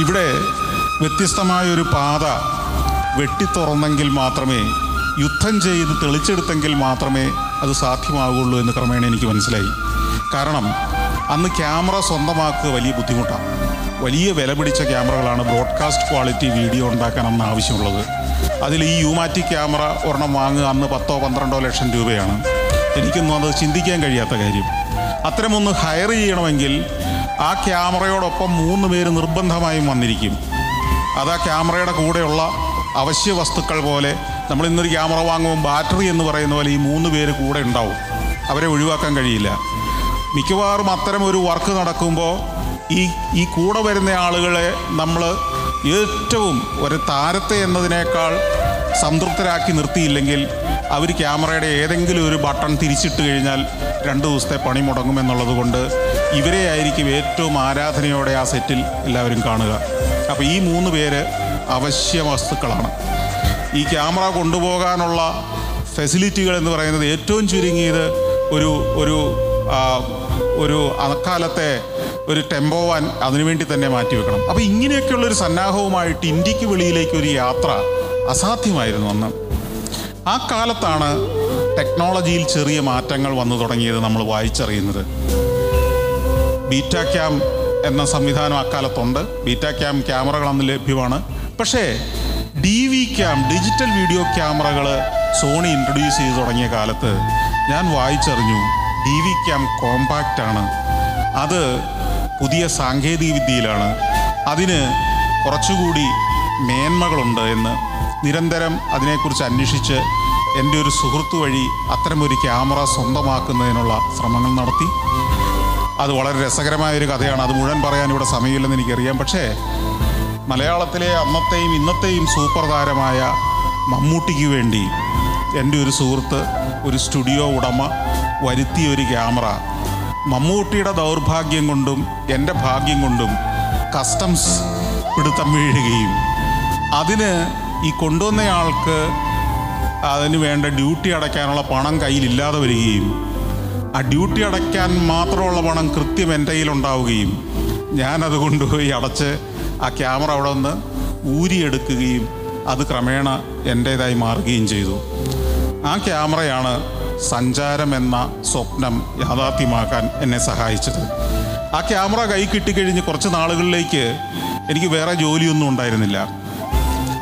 ഇവിടെ വ്യത്യസ്തമായ ഒരു പാത വെട്ടിത്തുറന്നെങ്കിൽ മാത്രമേ യുദ്ധം ചെയ്ത് തെളിച്ചെടുത്തെങ്കിൽ മാത്രമേ അത് സാധ്യമാകുള്ളൂ എന്ന് ക്രമേണ എനിക്ക് മനസ്സിലായി. കാരണം അന്ന് ക്യാമറ സ്വന്തമാക്കുക വലിയ ബുദ്ധിമുട്ടാണ്. വലിയ വില പിടിച്ച ക്യാമറകളാണ് ബ്രോഡ്കാസ്റ്റ് ക്വാളിറ്റി വീഡിയോ ഉണ്ടാക്കാൻ അന്ന് ആവശ്യമുള്ളത്. അതിൽ ഈ യൂമാറ്റിക് ക്യാമറ ഒരെണ്ണം വാങ്ങുക അന്ന് പത്തോ പന്ത്രണ്ടോ ലക്ഷം രൂപയാണ്. എനിക്കൊന്നും അത് ചിന്തിക്കാൻ കഴിയാത്ത കാര്യം. അത്തരമൊന്ന് ഹയർ ചെയ്യണമെങ്കിൽ ആ ക്യാമറയോടൊപ്പം മൂന്ന് പേര് നിർബന്ധമായും വന്നിരിക്കും. അത് ആ ക്യാമറയുടെ കൂടെയുള്ള അവശ്യ വസ്തുക്കൾ പോലെ നമ്മൾ ഇന്നൊരു ക്യാമറ വാങ്ങുമ്പോൾ ബാറ്ററി എന്ന് പറയുന്ന പോലെ ഈ മൂന്ന് പേര് കൂടെ ഉണ്ടാവും. അവരെ ഒഴിവാക്കാൻ കഴിയില്ല. മിക്കവാറും അത്തരം ഒരു വർക്ക് നടക്കുമ്പോൾ ഈ ഈ കൂടെ വരുന്ന ആളുകളെ നമ്മൾ ഏറ്റവും ഒരു താരത്തെ എന്നതിനേക്കാൾ സംതൃപ്തരാക്കി നിർത്തിയില്ലെങ്കിൽ അവർ ക്യാമറയുടെ ഏതെങ്കിലും ഒരു ബട്ടൺ തിരിച്ചിട്ട് കഴിഞ്ഞാൽ രണ്ട് ദിവസത്തെ പണി മുടങ്ങുമെന്നുള്ളത് കൊണ്ട് ഇവരെ ആയിരിക്കും ഏറ്റവും ആരാധനയോടെ ആ സെറ്റിൽ എല്ലാവരും കാണുക. അപ്പോൾ ഈ മൂന്ന് പേര് അവശ്യ വസ്തുക്കളാണ്. ഈ ക്യാമറ കൊണ്ടുപോകാനുള്ള ഫെസിലിറ്റികൾ എന്ന് പറയുന്നത് ഏറ്റവും ചുരുങ്ങിയത് ഒരു ഒരു ഒരു അക്കാലത്തെ ഒരു ടെമ്പോ വാൻ അതിനുവേണ്ടി തന്നെ മാറ്റിവെക്കണം അപ്പോൾ ഇങ്ങനെയൊക്കെയുള്ളൊരു സന്നാഹവുമായിട്ട് ഇന്ത്യയ്ക്ക് വെളിയിലേക്ക് ഒരു യാത്ര അസാധ്യമായിരുന്നു അന്ന്. ആ കാലത്താണ് ടെക്നോളജിയിൽ ചെറിയ മാറ്റങ്ങൾ വന്നു തുടങ്ങിയത് നമ്മൾ വായിച്ചറിയുന്നത്. ബീറ്റ ക്യാം എന്ന സംവിധാനം അക്കാലത്തുണ്ട്. ബീറ്റ ക്യാം ക്യാമറകൾ അന്ന് ലഭ്യമാണ്. പക്ഷേ D V cam digital video ക്യാമറകൾ സോണി ഇൻട്രൊഡ്യൂസ് ചെയ്ത് തുടങ്ങിയ കാലത്ത് ഞാൻ വായിച്ചറിഞ്ഞു ഡി വി ക്യാം കോമ്പാക്റ്റ് ആണ്. അത് പുതിയ സാങ്കേതിക വിദ്യയിലാണ്. അതിന് കുറച്ചുകൂടി മേന്മകളുണ്ട് എന്ന് നിരന്തരം അതിനെക്കുറിച്ച് അന്വേഷിച്ച് എന്റെ ഒരു സുഹൃത്തു വഴി അത്തരമൊരു ക്യാമറ സ്വന്തമാക്കുന്നതിനുള്ള ശ്രമങ്ങൾ നടത്തി. അത് വളരെ രസകരമായ ഒരു കഥയാണ്. അത് മുഴുവൻ പറയാൻ ഇവിടെ സമയമില്ലെന്ന് എനിക്കറിയാം. പക്ഷേ മലയാളത്തിലെ അന്നത്തെയും ഇന്നത്തെയും സൂപ്പർ താരമായ മമ്മൂട്ടിക്ക് വേണ്ടി എന്റെ ഒരു സുഹൃത്ത് ഒരു സ്റ്റുഡിയോ ഉടമ വരുത്തിയ ഒരു ക്യാമറ. മമ്മൂട്ടിയുടെ ദൗർഭാഗ്യം കൊണ്ടും എന്റെ ഭാഗ്യം കൊണ്ടും കസ്റ്റംസ് പിടുത്തം വീഴുകയും അതിന് ഈ കൊണ്ടുവന്നയാൾക്ക് അതിന് വേണ്ട ഡ്യൂട്ടി അടയ്ക്കാനുള്ള പണം കയ്യിലില്ലാതെ വരികയും ആ ഡ്യൂട്ടി അടയ്ക്കാൻ മാത്രമുള്ള പണം കൃത്യം എന്റെ കയ്യിലുണ്ടാവുകയും ഞാനത് കൊണ്ടുപോയി അടച്ച് ആ ക്യാമറ അവിടെ നിന്ന് ഊരിയെടുക്കുകയും അത് ക്രമേണ എന്റേതായി മാറുകയും ചെയ്തു. ആ ക്യാമറയാണ് സഞ്ചാരം എന്ന സ്വപ്നം യാഥാർത്ഥ്യമാക്കാൻ എന്നെ സഹായിച്ചത്. ആ ക്യാമറ കൈ കിട്ടിക്കഴിഞ്ഞ് കുറച്ച് നാളുകളിലേക്ക് എനിക്ക് വേറെ ജോലിയൊന്നും ഉണ്ടായിരുന്നില്ല.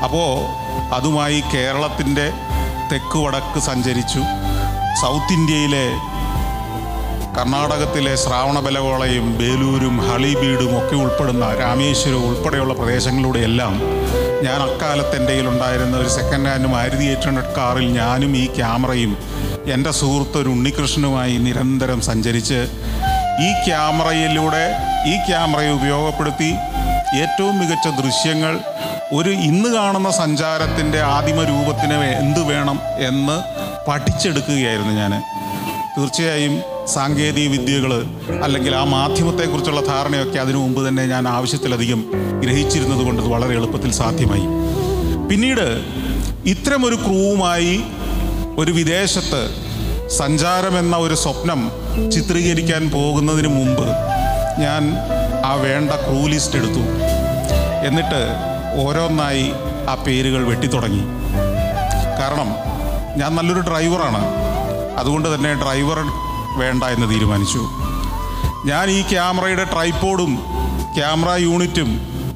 അപ്പോൾ അതുമായി കേരളത്തിന്റെ തെക്ക് വടക്ക് സഞ്ചരിച്ചു. സൗത്ത് ഇന്ത്യയിലെ കർണാടകത്തിലെ ശ്രാവണബലഗോളയും ബേലൂരും ഹളിബീഡും ഒക്കെ ഉൾപ്പെടുന്ന രാമേശ്വരം ഉൾപ്പെടെയുള്ള പ്രദേശങ്ങളിലൂടെയെല്ലാം ഞാൻ അക്കാലത്ത് എന്റെ ഉണ്ടായിരുന്ന ഒരു second hand Maruti eight hundred കാറിൽ ഞാനും ഈ ക്യാമറയും എന്റെ സുഹൃത്ത് ഒരു ഉണ്ണികൃഷ്ണനുമായി നിരന്തരം സഞ്ചരിച്ച് ഈ ക്യാമറയിലൂടെ ഈ ക്യാമറയെ ഉപയോഗപ്പെടുത്തി ഏറ്റവും മികച്ച ദൃശ്യങ്ങൾ ഒരു ഇന്ന് കാണുന്ന സഞ്ചാരത്തിന്റെ ആദിമ രൂപത്തിന് എന്ത് വേണം എന്ന് പഠിച്ചെടുക്കുകയായിരുന്നു ഞാൻ. തീർച്ചയായും സാങ്കേതിക വിദ്യകൾ അല്ലെങ്കിൽ ആ മാധ്യമത്തെക്കുറിച്ചുള്ള ധാരണയൊക്കെ അതിനു മുമ്പ് തന്നെ ഞാൻ ആവശ്യത്തിലധികം ഗ്രഹിച്ചിരുന്നത് കൊണ്ട് വളരെ എളുപ്പത്തിൽ സാധ്യമായി. പിന്നീട് ഇത്തരമൊരു ക്രൂവുമായി ഒരു വിദേശത്ത് സഞ്ചാരമെന്ന ഒരു സ്വപ്നം ചിത്രീകരിക്കാൻ പോകുന്നതിന് മുമ്പ് ഞാൻ ആ വേണ്ട ക്രൂ ലിസ്റ്റ് എടുത്തു. എന്നിട്ട് ഓരോന്നായി ആ പേരുകൾ വെട്ടിത്തുടങ്ങി. കാരണം ഞാൻ നല്ലൊരു ഡ്രൈവറാണ്. അതുകൊണ്ട് തന്നെ ഡ്രൈവർ വേണ്ട എന്ന് തീരുമാനിച്ചു. ഞാൻ ഈ ക്യാമറയുടെ ട്രൈപോഡും ക്യാമറ യൂണിറ്റും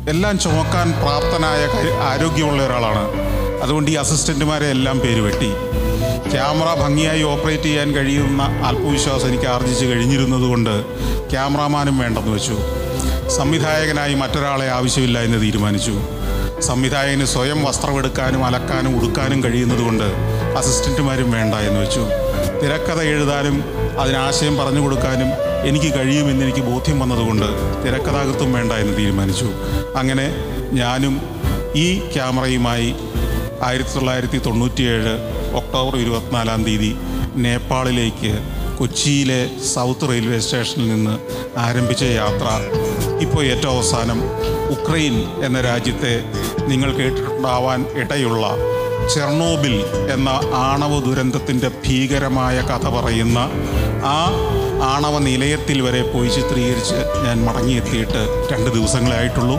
എല്ലാം ചുമക്കാൻ പ്രാപ്തനായ ആരോഗ്യമുള്ള ഒരാളാണ്. അതുകൊണ്ട് ഈ അസിസ്റ്റന്റുമാരെ എല്ലാം പേര് വെട്ടി. ക്യാമറ ഭംഗിയായി ഓപ്പറേറ്റ് ചെയ്യാൻ കഴിയുന്ന ആത്മവിശ്വാസം എനിക്ക് ആർജിച്ച് കഴിഞ്ഞിരുന്നതുകൊണ്ട് ക്യാമറാമാനും വേണ്ടെന്ന് വെച്ചു. സംവിധായകനായി മറ്റൊരാളെ ആവശ്യമില്ല എന്ന് തീരുമാനിച്ചു. സംവിധായകന് സ്വയം വസ്ത്രമെടുക്കാനും അലക്കാനും ഉടുക്കാനും കഴിയുന്നതുകൊണ്ട് അസിസ്റ്റന്റുമാരും വേണ്ട എന്ന് വെച്ചു. തിരക്കഥ എഴുതാനും അതിനാശയം പറഞ്ഞു കൊടുക്കാനും എനിക്ക് കഴിയുമെന്ന് എനിക്ക് ബോധ്യം വന്നതുകൊണ്ട് തിരക്കഥാകൃത്തും വേണ്ട എന്ന് തീരുമാനിച്ചു. അങ്ങനെ ഞാനും ഈ ക്യാമറയുമായി ആയിരത്തി തൊള്ളായിരത്തി തൊണ്ണൂറ്റിയേഴ് ഒക്ടോബർ ഇരുപത്തിനാലാം തീയതി നേപ്പാളിലേക്ക് കൊച്ചിയിലെ സൗത്ത് റെയിൽവേ സ്റ്റേഷനിൽ നിന്ന് ആരംഭിച്ച യാത്ര ഇപ്പോൾ ഏറ്റവും അവസാനം ഉക്രൈൻ എന്ന രാജ്യത്തെ നിങ്ങൾ കേട്ടിട്ടുണ്ടാവാൻ ഇടയുള്ള ചെർണോബിൽ എന്ന ആണവ ദുരന്തത്തിന്റെ ഭീകരമായ കഥ പറയുന്ന ആ ആണവ നിലയത്തിൽ വരെ പോയി ചിത്രീകരിച്ച് ഞാൻ മടങ്ങിയെത്തിയിട്ട് രണ്ട് ദിവസങ്ങളായിട്ടുള്ളൂ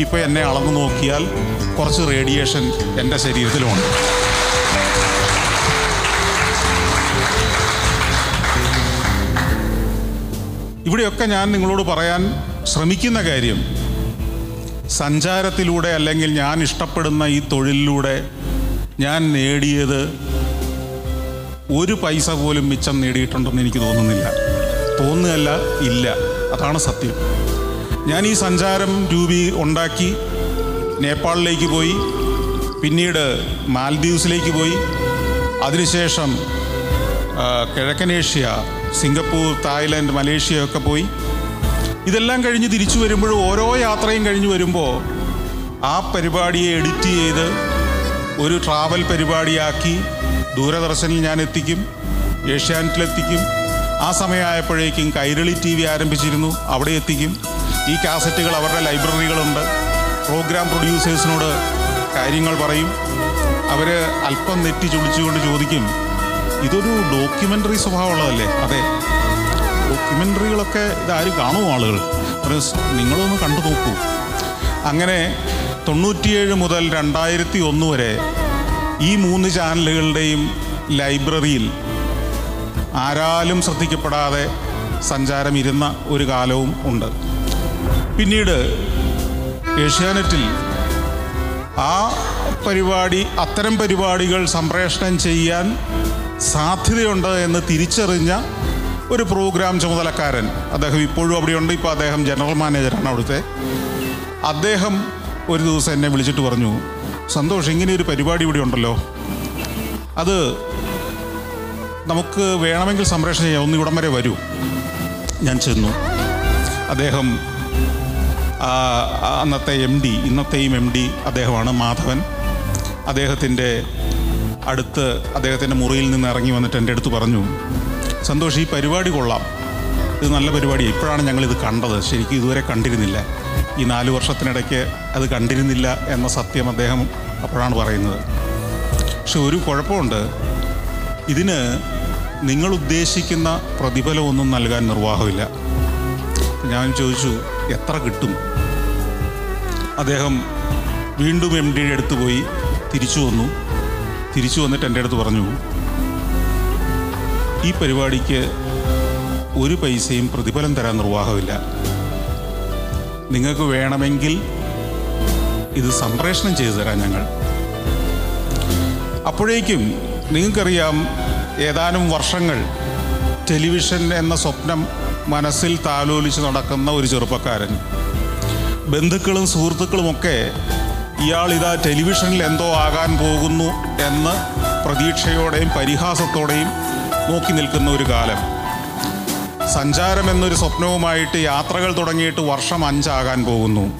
ഇപ്പോൾ എന്നെ അളന്നു നോക്കിയാൽ കുറച്ച് റേഡിയേഷൻ എന്റെ ശരീരത്തിലുമുണ്ട് ഇവിടെയൊക്കെ ഞാൻ നിങ്ങളോട് പറയാൻ ശ്രമിക്കുന്ന കാര്യം സഞ്ചാരത്തിലൂടെ അല്ലെങ്കിൽ ഞാൻ ഇഷ്ടപ്പെടുന്ന ഈ തൊഴിലിലൂടെ ഞാൻ നേടിയത് ഒരു പൈസ പോലും മിച്ചം നേടിയിട്ടുണ്ടെന്ന് എനിക്ക് തോന്നുന്നില്ല. തോന്നുകയല്ല ഇല്ല. അതാണ് സത്യം. ഞാൻ ഈ സഞ്ചാരം രൂപി ഉണ്ടാക്കി നേപ്പാളിലേക്ക് പോയി പിന്നീട് മാൽദീവ്സിലേക്ക് പോയി. അതിനുശേഷം കിഴക്കൻ ഏഷ്യ സിംഗപ്പൂർ തായ്ലൻഡ് മലേഷ്യ ഒക്കെ പോയി. ഇതെല്ലാം കഴിഞ്ഞ് തിരിച്ചു വരുമ്പോഴും ഓരോ യാത്രയും കഴിഞ്ഞ് വരുമ്പോൾ ആ പരിപാടിയെ എഡിറ്റ് ചെയ്ത് ഒരു ട്രാവൽ പരിപാടിയാക്കി ദൂരദർശനിൽ ഞാൻ എത്തിക്കും ഏഷ്യാനെറ്റിലെത്തിക്കും. ആ സമയമായപ്പോഴേക്കും കൈരളി ടി വി ആരംഭിച്ചിരുന്നു അവിടെ എത്തിക്കും. ഈ കാസറ്റുകൾ അവരുടെ ലൈബ്രറികളുണ്ട്. പ്രോഗ്രാം പ്രൊഡ്യൂസേഴ്സിനോട് കാര്യങ്ങൾ പറയും. അവർ അല്പം നെറ്റി ചുളിച്ചുകൊണ്ട് ചോദിക്കും ഇതൊരു ഡോക്യുമെന്ററി സ്വഭാവമുള്ളതല്ലേ? അതെ. ഡോക്യുമെന്ററികളൊക്കെ ഇതാരും കാണുമോ ആളുകൾ നിങ്ങളൊന്ന് കണ്ടു നോക്കൂ അങ്ങനെ തൊണ്ണൂറ്റിയേഴ് മുതൽ രണ്ടായിരത്തി ഒന്ന് വരെ ഈ മൂന്ന് ചാനലുകളുടെയും ലൈബ്രറിയിൽ ആരാലും ശ്രദ്ധിക്കപ്പെടാതെ സഞ്ചാരം ഇരുന്ന ഒരു കാലവും ഉണ്ട്. പിന്നീട് ഏഷ്യാനെറ്റിൽ ആ പരിപാടി അത്തരം പരിപാടികൾ സംപ്രേഷണം ചെയ്യാൻ സാധ്യതയുണ്ട് എന്ന് തിരിച്ചറിഞ്ഞ ഒരു പ്രോഗ്രാം ചുമതലക്കാരൻ അദ്ദേഹം ഇപ്പോഴും അവിടെയുണ്ട്. ഇപ്പോൾ അദ്ദേഹം ജനറൽ മാനേജറാണ് അവിടുത്തെ. അദ്ദേഹം ഒരു ദിവസം എന്നെ വിളിച്ചിട്ട് പറഞ്ഞു സന്തോഷ് ഇങ്ങനെ ഒരു പരിപാടി ഇവിടെ ഉണ്ടല്ലോ. അത് നമുക്ക് വേണമെങ്കിൽ സംപ്രേഷണം ചെയ്യാം. ഒന്ന് ഇവിടം വരെ വരൂ. ഞാൻ ചെന്നു. അദ്ദേഹം അന്നത്തെ എം ഡി ഇന്നത്തെയും എം ഡി അദ്ദേഹമാണ് മാധവൻ. അദ്ദേഹത്തിന്റെ അടുത്ത് അദ്ദേഹത്തിന്റെ മുറിയിൽ നിന്ന് ഇറങ്ങി വന്നിട്ട് എന്റെ അടുത്ത് പറഞ്ഞു സന്തോഷ് ഈ പരിപാടി കൊള്ളാം. ഇത് നല്ല പരിപാടി ഇപ്പോഴാണ് ഞങ്ങളിത് കണ്ടത്. ശരിക്കും ഇതുവരെ കണ്ടിരുന്നില്ല. ഈ നാല് വർഷത്തിനിടയ്ക്ക് അത് കണ്ടിരുന്നില്ല എന്ന സത്യം അദ്ദേഹം അപ്പോഴാണ് പറയുന്നത്. പക്ഷെ ഒരു കുഴപ്പമുണ്ട്. ഇതിന് നിങ്ങൾ ഉദ്ദേശിക്കുന്ന പ്രതിഫലമൊന്നും നൽകാൻ നിർവാഹമില്ല. ഞാൻ ചോദിച്ചു എത്ര കിട്ടും? അദ്ദേഹം വീണ്ടും എം ഡിയുടെ അടുത്ത് പോയി തിരിച്ചു വന്നു. തിരിച്ചു വന്നിട്ട് എന്റെ അടുത്ത് പറഞ്ഞു ഈ പരിപാടിക്ക് ഒരു പൈസയും പ്രതിഫലം തരാൻ നിർവാഹമില്ല. നിങ്ങൾക്ക് വേണമെങ്കിൽ ഇത് സംപ്രേഷണം ചെയ്തു തരാം ഞങ്ങൾ. അപ്പോഴേക്കും നിങ്ങൾക്കറിയാം ഏതാനും വർഷങ്ങൾ ടെലിവിഷൻ എന്ന സ്വപ്നം മനസ്സിൽ താലോലിച്ച് നടക്കുന്ന ഒരു ചെറുപ്പക്കാരൻ. ബന്ധുക്കളും സുഹൃത്തുക്കളുമൊക്കെ ഇയാൾ ഇതാ ടെലിവിഷനിൽ എന്തോ ആകാൻ പോകുന്നു എന്ന് പ്രതീക്ഷയോടെയും പരിഹാസത്തോടെയും നോക്കി നിൽക്കുന്ന ഒരു കാലം. സഞ്ചാരം എന്നൊരു സ്വപ്നവുമായിട്ട് യാത്രകൾ തുടങ്ങിയിട്ട് വർഷം അഞ്ചാകാൻ പോകുന്നു.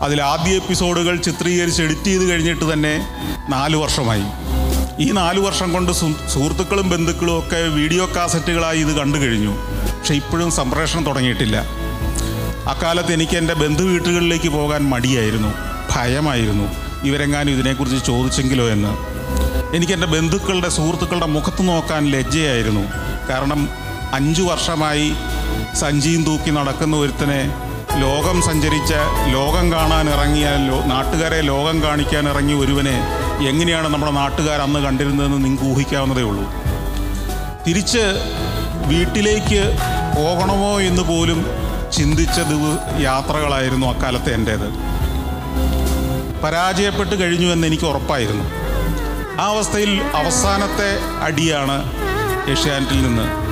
അതിൽ ആദ്യ എപ്പിസോഡുകൾ ചിത്രീകരിച്ച് എഡിറ്റ് ചെയ്ത് കഴിഞ്ഞിട്ട് തന്നെ നാല് വർഷമായി. ഈ നാല് വർഷം കൊണ്ട് സുഹൃത്തുക്കളും ബന്ധുക്കളും ഒക്കെ വീഡിയോ കാസറ്റുകളായി ഇത് കണ്ടു കഴിഞ്ഞു. പക്ഷെ ഇപ്പോഴും സംപ്രേഷണം തുടങ്ങിയിട്ടില്ല. അക്കാലത്ത് എനിക്ക് എന്റെ ബന്ധു വീട്ടുകളിലേക്ക് പോകാൻ മടിയായിരുന്നു. ഭയമായിരുന്നു. ഇവരെങ്ങാനും ഇതിനെക്കുറിച്ച് ചോദിച്ചെങ്കിലോ എന്ന്. എനിക്ക് എന്റെ ബന്ധുക്കളുടെ സുഹൃത്തുക്കളുടെ മുഖത്ത് നോക്കാൻ ലജ്ജയായിരുന്നു. കാരണം അഞ്ചു വർഷമായി സഞ്ചിയും തൂക്കി നടക്കുന്ന ഒരുത്തനെ ലോകം സഞ്ചരിച്ച ലോകം കാണാൻ ഇറങ്ങിയ നാട്ടുകാരെ ലോകം കാണിക്കാൻ ഇറങ്ങിയ ഒരുവനെ എങ്ങനെയാണ് നമ്മുടെ നാട്ടുകാർ അന്ന് കണ്ടിരുന്നതെന്ന് നിങ്ങൾക്ക് ഊഹിക്കാവുന്നതേ ഉള്ളൂ. തിരിച്ച് വീട്ടിലേക്ക് പോകണമോ എന്ന് പോലും ചിന്തിച്ച ദിവ യാത്രകളായിരുന്നു അക്കാലത്തെ എന്റേത്. പരാജയപ്പെട്ട് കഴിഞ്ഞു എന്ന് എനിക്ക് ഉറപ്പായിരുന്നു. ആ അവസ്ഥയിൽ അവസാനത്തെ അടിയാണ് ഏഷ്യാനെറ്റിൽ നിന്ന്.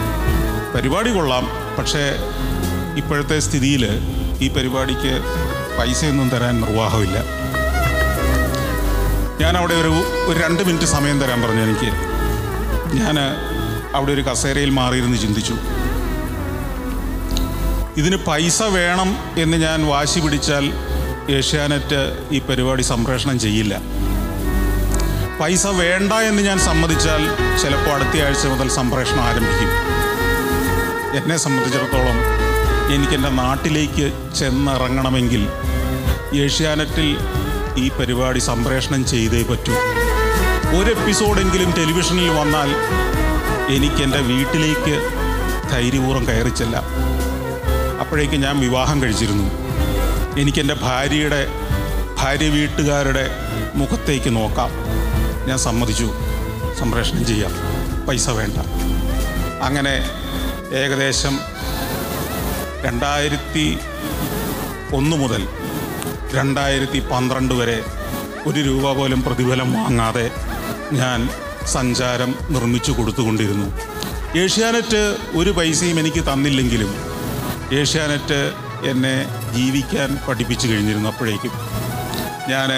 പരിപാടി കൊള്ളാം. പക്ഷേ ഇപ്പോഴത്തെ സ്ഥിതിയിൽ ഈ പരിപാടിക്ക് പൈസയൊന്നും തരാൻ നിർവാഹമില്ല. ഞാൻ അവിടെ ഒരു ഒരു രണ്ട് മിനിറ്റ് സമയം തരാൻ പറഞ്ഞു എനിക്ക്. ഞാൻ അവിടെ ഒരു കസേരയിൽ മാറിയിരുന്ന് ചിന്തിച്ചു. ഇതിന് പൈസ വേണം എന്ന് ഞാൻ വാശി പിടിച്ചാൽ ഏഷ്യാനെറ്റ് ഈ പരിപാടി സംപ്രേഷണം ചെയ്യില്ല. പൈസ വേണ്ട എന്ന് ഞാൻ സമ്മതിച്ചാൽ ചിലപ്പോൾ അടുത്ത ആഴ്ച മുതൽ സംപ്രേഷണം ആരംഭിക്കും. എന്നെ സംബന്ധിച്ചിടത്തോളം എനിക്ക് എന്റെ നാട്ടിലേക്ക് ചെന്നിറങ്ങണമെങ്കിൽ ഏഷ്യാനെറ്റിൽ ഈ പരിപാടി സംപ്രേഷണം ചെയ്തേ പറ്റൂ. ഒരു എപ്പിസോഡെങ്കിലും ടെലിവിഷനിൽ വന്നാൽ എനിക്കെന്റെ വീട്ടിലേക്ക് ധൈര്യപൂർവം കയറിച്ചല്ല ചെല്ലാം. അപ്പോഴേക്ക് ഞാൻ വിവാഹം കഴിച്ചിരുന്നു. എനിക്കെന്റെ ഭാര്യയുടെ ഭാര്യ വീട്ടുകാരുടെ മുഖത്തേക്ക് നോക്കാം. ഞാൻ സമ്മതിച്ചു. സംപ്രേഷണം ചെയ്യാം. പൈസ വേണ്ട. അങ്ങനെ ഏകദേശം രണ്ടായിരത്തി ഒന്ന് മുതൽ രണ്ടായിരത്തി പന്ത്രണ്ട് വരെ ഒരു രൂപ പോലും പ്രതിഫലം വാങ്ങാതെ ഞാൻ സഞ്ചാരം നിർമ്മിച്ചു കൊടുത്തുകൊണ്ടിരുന്നു. ഏഷ്യാനെറ്റ് ഒരു പൈസയും എനിക്ക് തന്നില്ലെങ്കിലും ഏഷ്യാനെറ്റ് എന്നെ ജീവിക്കാൻ പഠിപ്പിച്ചു കഴിഞ്ഞിരുന്നു അപ്പോഴേക്കും. ഞാൻ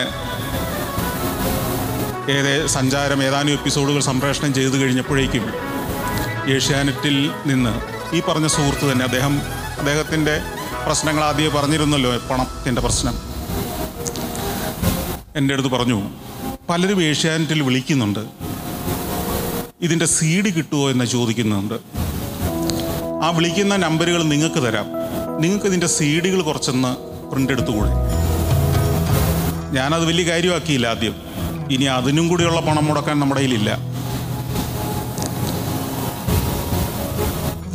ഏതേ സഞ്ചാരം ഏതാനും എപ്പിസോഡുകൾ സംപ്രേഷണം ചെയ്തു കഴിഞ്ഞപ്പോഴേക്കും ഏഷ്യാനെറ്റിൽ നിന്ന് ഈ പറഞ്ഞ സുഹൃത്ത് തന്നെ അദ്ദേഹം അദ്ദേഹത്തിന്റെ പ്രശ്നങ്ങൾ ആദ്യമേ പറഞ്ഞിരുന്നല്ലോ പണത്തിന്റെ പ്രശ്നം. എന്റെ അടുത്ത് പറഞ്ഞു പലരും ഏഷ്യാനെറ്റിൽ വിളിക്കുന്നുണ്ട്. ഇതിന്റെ സി ഡി കിട്ടുമോ എന്ന് ചോദിക്കുന്നുണ്ട്. ആ വിളിക്കുന്ന നമ്പറുകൾ നിങ്ങൾക്ക് തരാം. നിങ്ങൾക്ക് ഇതിന്റെ സി ഡികൾ കുറച്ചൊന്ന് പ്രിന്റ് എടുത്തുകൂടെ. ഞാനത് വലിയ കാര്യമാക്കിയില്ല ആദ്യം. ഇനി അതിനും കൂടിയുള്ള പണം മുടക്കാൻ നമ്മുടെ കയ്യിലില്ല.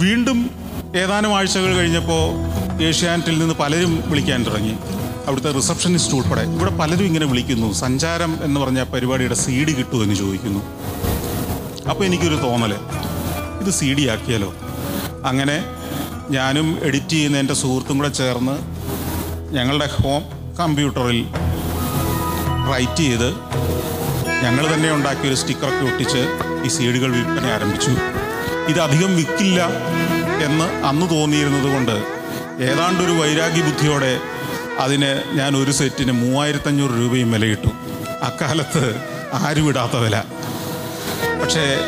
വീണ്ടും ഏതാനും ആഴ്ചകൾ കഴിഞ്ഞപ്പോൾ ഏഷ്യാനെറ്റിൽ നിന്ന് പലരും വിളിക്കാൻ തുടങ്ങി. അവിടുത്തെ റിസപ്ഷനിസ്റ്റ് ഉൾപ്പെടെ. ഇവിടെ പലരും ഇങ്ങനെ വിളിക്കുന്നു. സഞ്ചാരം എന്ന് പറഞ്ഞ പരിപാടിയുടെ സി ഡി കിട്ടുമെന്ന് ചോദിക്കുന്നു. അപ്പോൾ എനിക്കൊരു തോന്നൽ ഇത് സി ഡി ആക്കിയാലോ? അങ്ങനെ ഞാനും എഡിറ്റ് ചെയ്യുന്ന എന്റെ സുഹൃത്തും കൂടെ ചേർന്ന് ഞങ്ങളുടെ ഹോം കമ്പ്യൂട്ടറിൽ റൈറ്റ് ചെയ്ത് ഞങ്ങൾ തന്നെ ഉണ്ടാക്കിയ ഒരു സ്റ്റിക്കറൊക്കെ ഒട്ടിച്ച് ഈ സീഡുകൾ വിൽപ്പന ആരംഭിച്ചു. ഇത് അധികം വിൽക്കില്ല എന്ന് അന്ന് തോന്നിയിരുന്നത് കൊണ്ട് ഏതാണ്ടൊരു വൈരാഗ്യ ബുദ്ധിയോടെ അതിന് ഞാൻ ഒരു സെറ്റിന് മൂവായിരത്തഞ്ഞൂറ് രൂപയും വിലയിട്ടു. അക്കാലത്ത് ആരും ഇടാത്ത വില. പക്ഷേ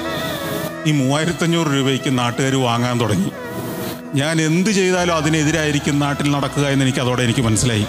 ഈ മൂവായിരത്തഞ്ഞൂറ് രൂപയ്ക്ക് നാട്ടുകാർ വാങ്ങാൻ തുടങ്ങി. ഞാൻ എന്ത് ചെയ്താലും അതിനെതിരായിരിക്കും നാട്ടിൽ നടക്കുക എന്ന് എനിക്ക് അതോടെ എനിക്ക് മനസ്സിലായി.